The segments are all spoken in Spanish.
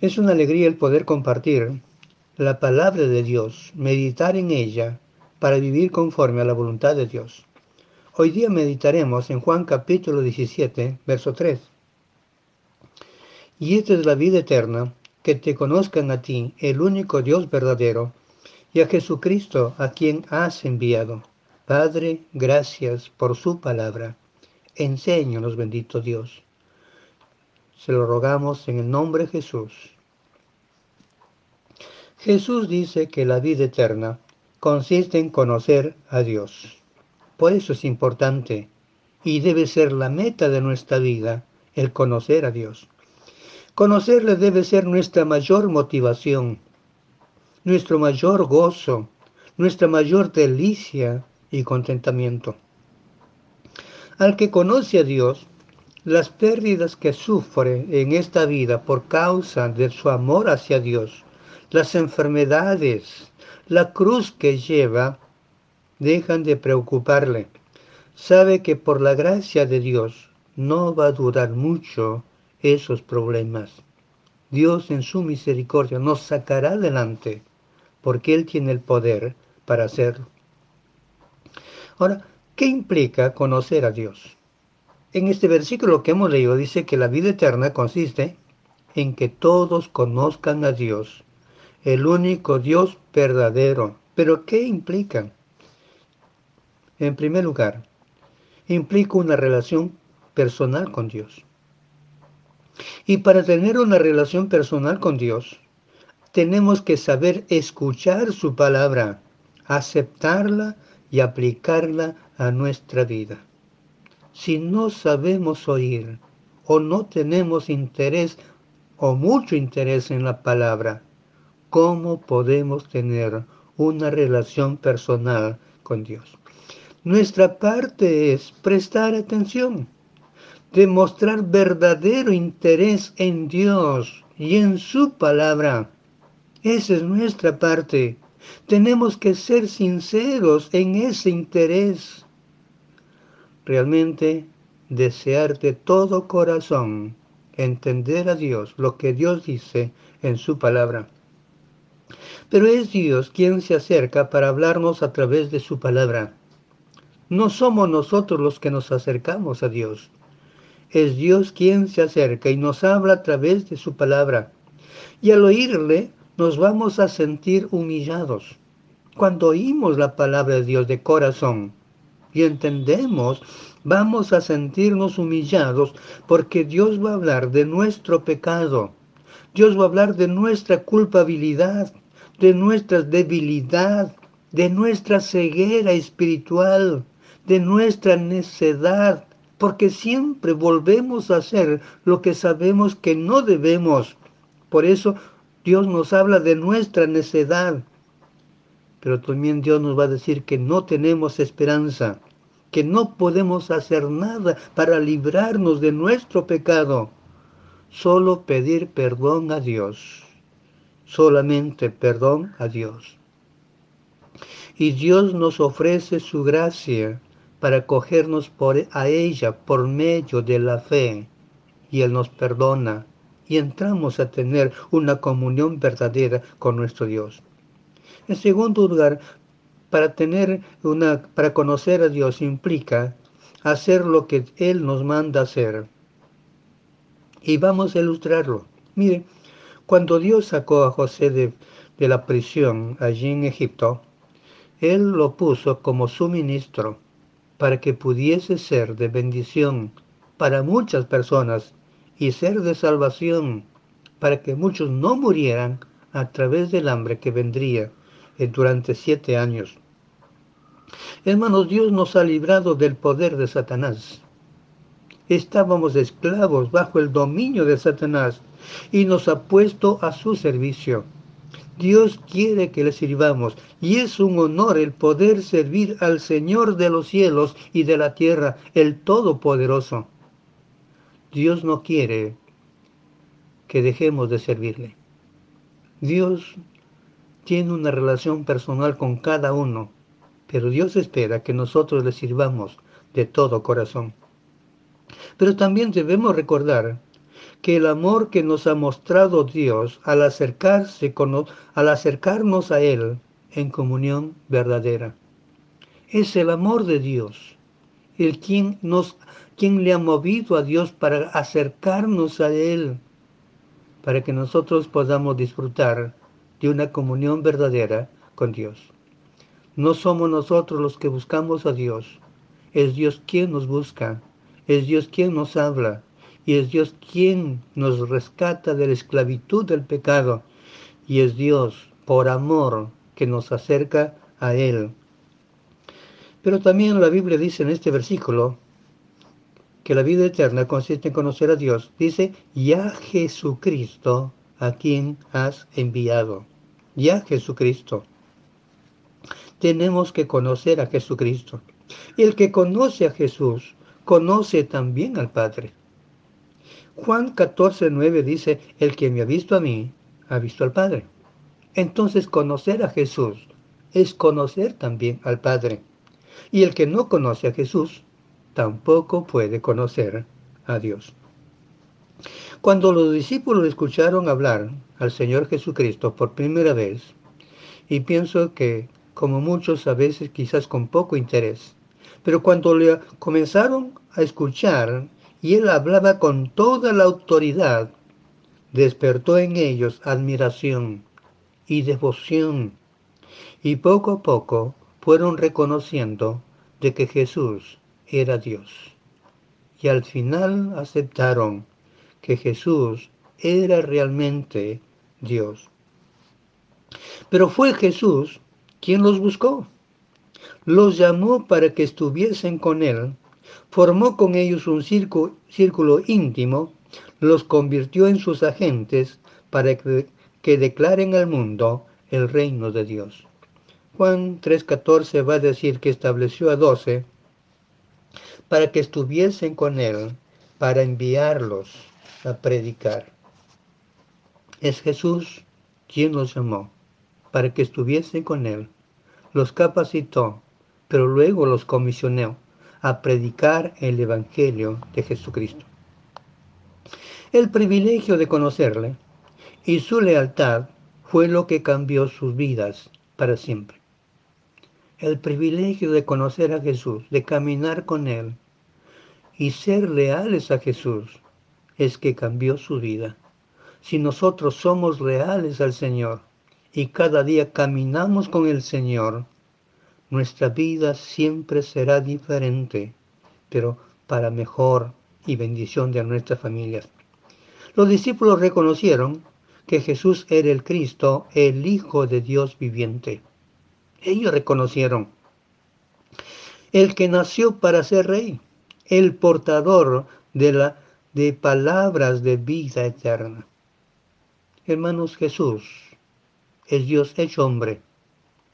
Es una alegría el poder compartir la palabra de Dios, meditar en ella para vivir conforme a la voluntad de Dios. Hoy día meditaremos en Juan capítulo 17, verso 3. Y esta es la vida eterna, que te conozcan a ti, el único Dios verdadero, y a Jesucristo a quien has enviado. Padre, gracias por su palabra. Enséñanos, bendito Dios. Se lo rogamos en el nombre de Jesús. Jesús dice que la vida eterna consiste en conocer a Dios. Por eso es importante y debe ser la meta de nuestra vida el conocer a Dios. Conocerle debe ser nuestra mayor motivación, nuestro mayor gozo, nuestra mayor delicia y contentamiento. Al que conoce a Dios, las pérdidas que sufre en esta vida por causa de su amor hacia Dios, las enfermedades, la cruz que lleva, dejan de preocuparle. Sabe que por la gracia de Dios no va a durar mucho esos problemas. Dios en su misericordia nos sacará adelante porque Él tiene el poder para hacerlo. Ahora, ¿qué implica conocer a Dios? En este versículo que hemos leído dice que la vida eterna consiste en que todos conozcan a Dios, el único Dios verdadero. Pero ¿qué implica? En primer lugar, implica una relación personal con Dios. Y para tener una relación personal con Dios, tenemos que saber escuchar su palabra, aceptarla y aplicarla a nuestra vida. Si no sabemos oír o no tenemos interés o mucho interés en la palabra, ¿cómo podemos tener una relación personal con Dios? Nuestra parte es prestar atención demostrar verdadero interés en Dios y en su palabra. Esa es nuestra parte. Tenemos que ser sinceros en ese interés. Realmente desear de todo corazón entender a Dios, lo que Dios dice en su palabra. Pero es Dios quien se acerca para hablarnos a través de su palabra. No somos nosotros los que nos acercamos a Dios es Dios quien se acerca y nos habla a través de su palabra. Y al oírle nos vamos a sentir humillados. Cuando oímos la palabra de Dios de corazón y entendemos, vamos a sentirnos humillados porque Dios va a hablar de nuestro pecado. Dios va a hablar de nuestra culpabilidad, de nuestra debilidad, de nuestra ceguera espiritual, de nuestra necedad, porque siempre volvemos a hacer lo que sabemos que no debemos. Por eso Dios nos habla de nuestra necedad, pero también Dios nos va a decir que no tenemos esperanza, que no podemos hacer nada para librarnos de nuestro pecado. Solo pedir perdón a Dios, solamente perdón a Dios. Y Dios nos ofrece su gracia para cogernos por, a ella por medio de la fe. Y Él nos perdona y entramos a tener una comunión verdadera con nuestro Dios. En segundo lugar, para tener una, para conocer a Dios implica hacer lo que Él nos manda hacer. Y vamos a ilustrarlo. Mire, cuando Dios sacó a José de, de la prisión allí en Egipto, Él lo puso como su ministro para que pudiese ser de bendición para muchas personas y ser de salvación para que muchos no murieran a través del hambre que vendría durante siete años. Hermanos, Dios nos ha librado del poder de Satanás. Estábamos esclavos bajo el dominio de Satanás y nos ha puesto a su servicio. Dios quiere que le sirvamos y es un honor el poder servir al Señor de los cielos y de la tierra, el Todopoderoso. Dios no quiere que dejemos de servirle. Dios tiene una relación personal con cada uno, pero Dios espera que nosotros le sirvamos de todo corazón. Pero también debemos recordar que el amor que nos ha mostrado Dios al, acercarse con, al acercarnos a Él en comunión verdadera. Es el amor de Dios, el quien, nos, quien le ha movido a Dios para acercarnos a Él, para que nosotros podamos disfrutar de una comunión verdadera con Dios. No somos nosotros los que buscamos a Dios, es Dios quien nos busca, es Dios quien nos habla, y es Dios quien nos rescata de la esclavitud del pecado, y es Dios, por amor, que nos acerca a Él. Pero también la Biblia dice en este versículo que la vida eterna consiste en conocer a Dios. Dice, ya Jesucristo a quien has enviado. Ya Jesucristo. Tenemos que conocer a Jesucristo. Y el que conoce a Jesús, conoce también al Padre. Juan 14, 9 dice, el que me ha visto a mí, ha visto al Padre. Entonces conocer a Jesús es conocer también al Padre. Y el que no conoce a Jesús, tampoco puede conocer a Dios. Cuando los discípulos escucharon hablar al Señor Jesucristo por primera vez, y pienso que como muchos a veces quizás con poco interés, pero cuando le comenzaron a escuchar y él hablaba con toda la autoridad, despertó en ellos admiración y devoción, y poco a poco fueron reconociendo de que Jesús era Dios. Y al final aceptaron que Jesús era realmente Dios. Pero fue Jesús quien los buscó. Los llamó para que estuviesen con Él formó con ellos un círculo, íntimo, los convirtió en sus agentes para que, que declaren al mundo el reino de Dios. Juan 3.14 va a decir que estableció a doce para que estuviesen con él, para enviarlos a predicar. Es Jesús quien los llamó, para que estuviesen con él. Los capacitó, pero luego los comisionó a predicar el Evangelio de Jesucristo. El privilegio de conocerle y su lealtad fue lo que cambió sus vidas para siempre. El privilegio de conocer a Jesús, de caminar con Él y ser leales a Jesús es que cambió su vida. Si nosotros somos leales al Señor y cada día caminamos con el Señor, nuestra vida siempre será diferente, pero para mejor y bendición de nuestras familias. Los discípulos reconocieron que Jesús era el Cristo, el Hijo de Dios viviente. Ellos reconocieron el que nació para ser rey, el portador de, de palabras de vida eterna. Hermanos, Jesús es Dios hecho hombre,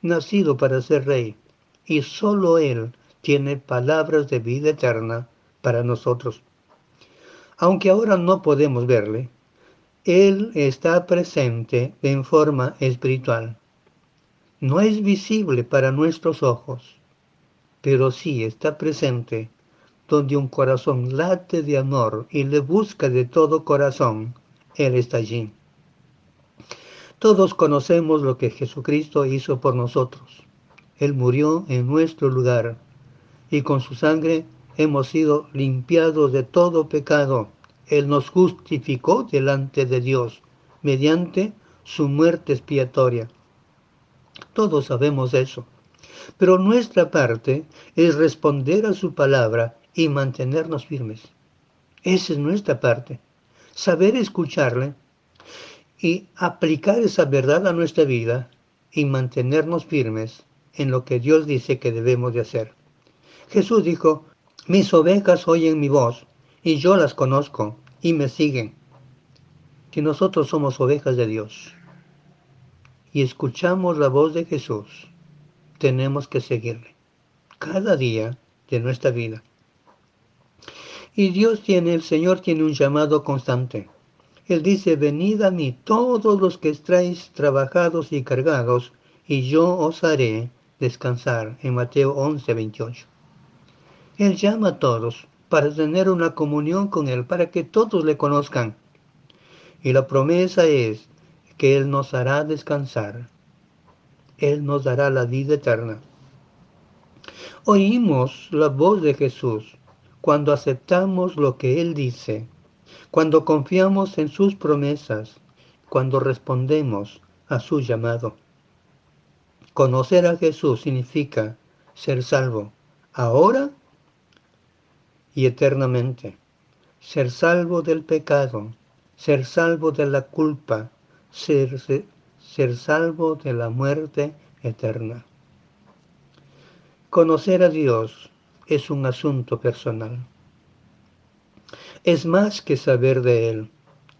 nacido para ser rey, y solo Él tiene palabras de vida eterna para nosotros. Aunque ahora no podemos verle, Él está presente en forma espiritual. No es visible para nuestros ojos, pero sí está presente donde un corazón late de amor y le busca de todo corazón, Él está allí. Todos conocemos lo que Jesucristo hizo por nosotros. Él murió en nuestro lugar y con su sangre hemos sido limpiados de todo pecado. Él nos justificó delante de Dios mediante su muerte expiatoria. Todos sabemos eso. Pero nuestra parte es responder a su palabra y mantenernos firmes. Esa es nuestra parte. Saber escucharle y aplicar esa verdad a nuestra vida y mantenernos firmes en lo que Dios dice que debemos de hacer. Jesús dijo, mis ovejas oyen mi voz y yo las conozco y me siguen. Si nosotros somos ovejas de Dios y escuchamos la voz de Jesús, tenemos que seguirle cada día de nuestra vida. Y Dios tiene, el Señor tiene un llamado constante. Él dice, venid a mí todos los que estáis trabajados y cargados, y yo os haré descansar en Mateo 11, 28. Él llama a todos para tener una comunión con Él, para que todos le conozcan. Y la promesa es que Él nos hará descansar. Él nos dará la vida eterna. Oímos la voz de Jesús cuando aceptamos lo que Él dice, cuando confiamos en sus promesas, cuando respondemos a su llamado. Conocer a Jesús significa ser salvo ahora y eternamente. Ser salvo del pecado, ser salvo de la culpa, ser, ser salvo de la muerte eterna. Conocer a Dios es un asunto personal. Es más que saber de Él,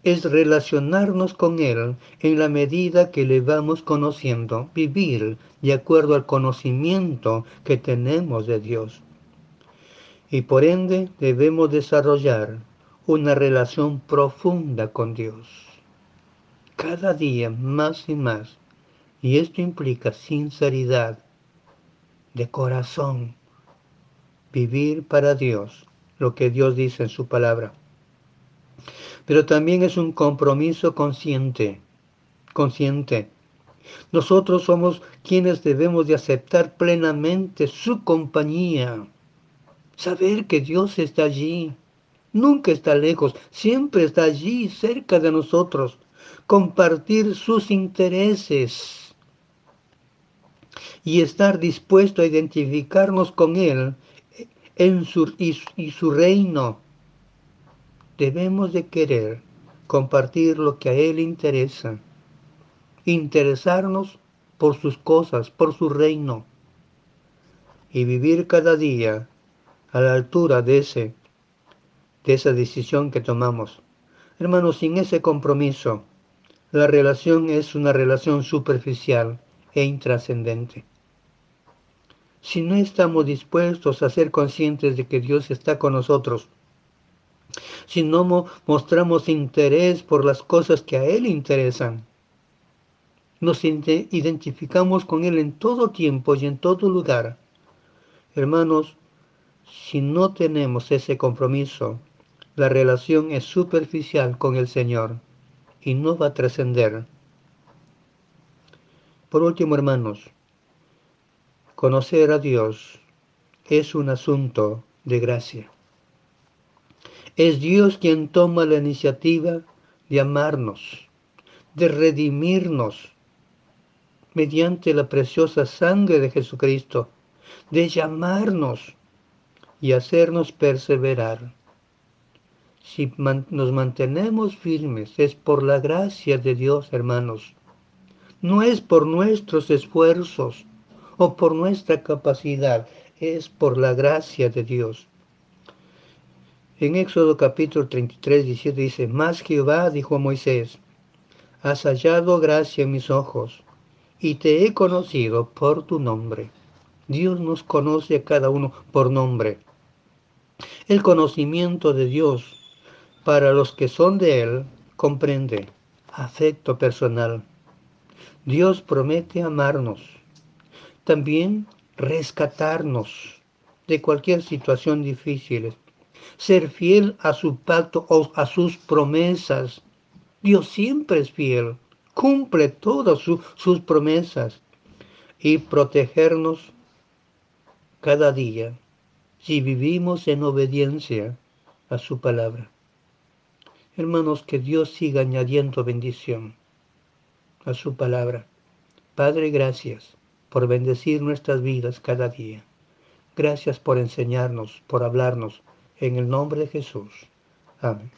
es relacionarnos con Él en la medida que le vamos conociendo, vivir de acuerdo al conocimiento que tenemos de Dios. Y por ende debemos desarrollar una relación profunda con Dios. Cada día más y más. Y esto implica sinceridad, de corazón, vivir para Dios, lo que Dios dice en su palabra. Pero también es un compromiso consciente, consciente. Nosotros somos quienes debemos de aceptar plenamente su compañía, saber que Dios está allí, nunca está lejos, siempre está allí cerca de nosotros, compartir sus intereses y estar dispuesto a identificarnos con Él en su, y, su reino. Debemos de querer compartir lo que a Él interesa, interesarnos por sus cosas, por su reino, y vivir cada día a la altura de, ese, de esa decisión que tomamos. Hermanos, sin ese compromiso, la relación es una relación superficial e intrascendente si no estamos dispuestos a ser conscientes de que Dios está con nosotros, si no mostramos interés por las cosas que a Él interesan, nos identificamos con Él en todo tiempo y en todo lugar. Hermanos, si no tenemos ese compromiso, la relación es superficial con el Señor y no va a trascender. Por último, hermanos, Conocer a Dios es un asunto de gracia. Es Dios quien toma la iniciativa de amarnos, de redimirnos mediante la preciosa sangre de Jesucristo, de llamarnos y hacernos perseverar. Si nos mantenemos firmes es por la gracia de Dios, hermanos. No es por nuestros esfuerzos, o por nuestra capacidad, es por la gracia de Dios. En Éxodo capítulo 33, 17 dice, Más Jehová dijo a Moisés, has hallado gracia en mis ojos, y te he conocido por tu nombre. Dios nos conoce a cada uno por nombre. El conocimiento de Dios para los que son de Él comprende afecto personal. Dios promete amarnos también rescatarnos de cualquier situación difícil, ser fiel a su pacto o a sus promesas. Dios siempre es fiel, cumple todas sus promesas y protegernos cada día si vivimos en obediencia a su palabra. Hermanos, que Dios siga añadiendo bendición a su palabra. Padre, gracias por bendecir nuestras vidas cada día. Gracias por enseñarnos, por hablarnos. En el nombre de Jesús. Amén.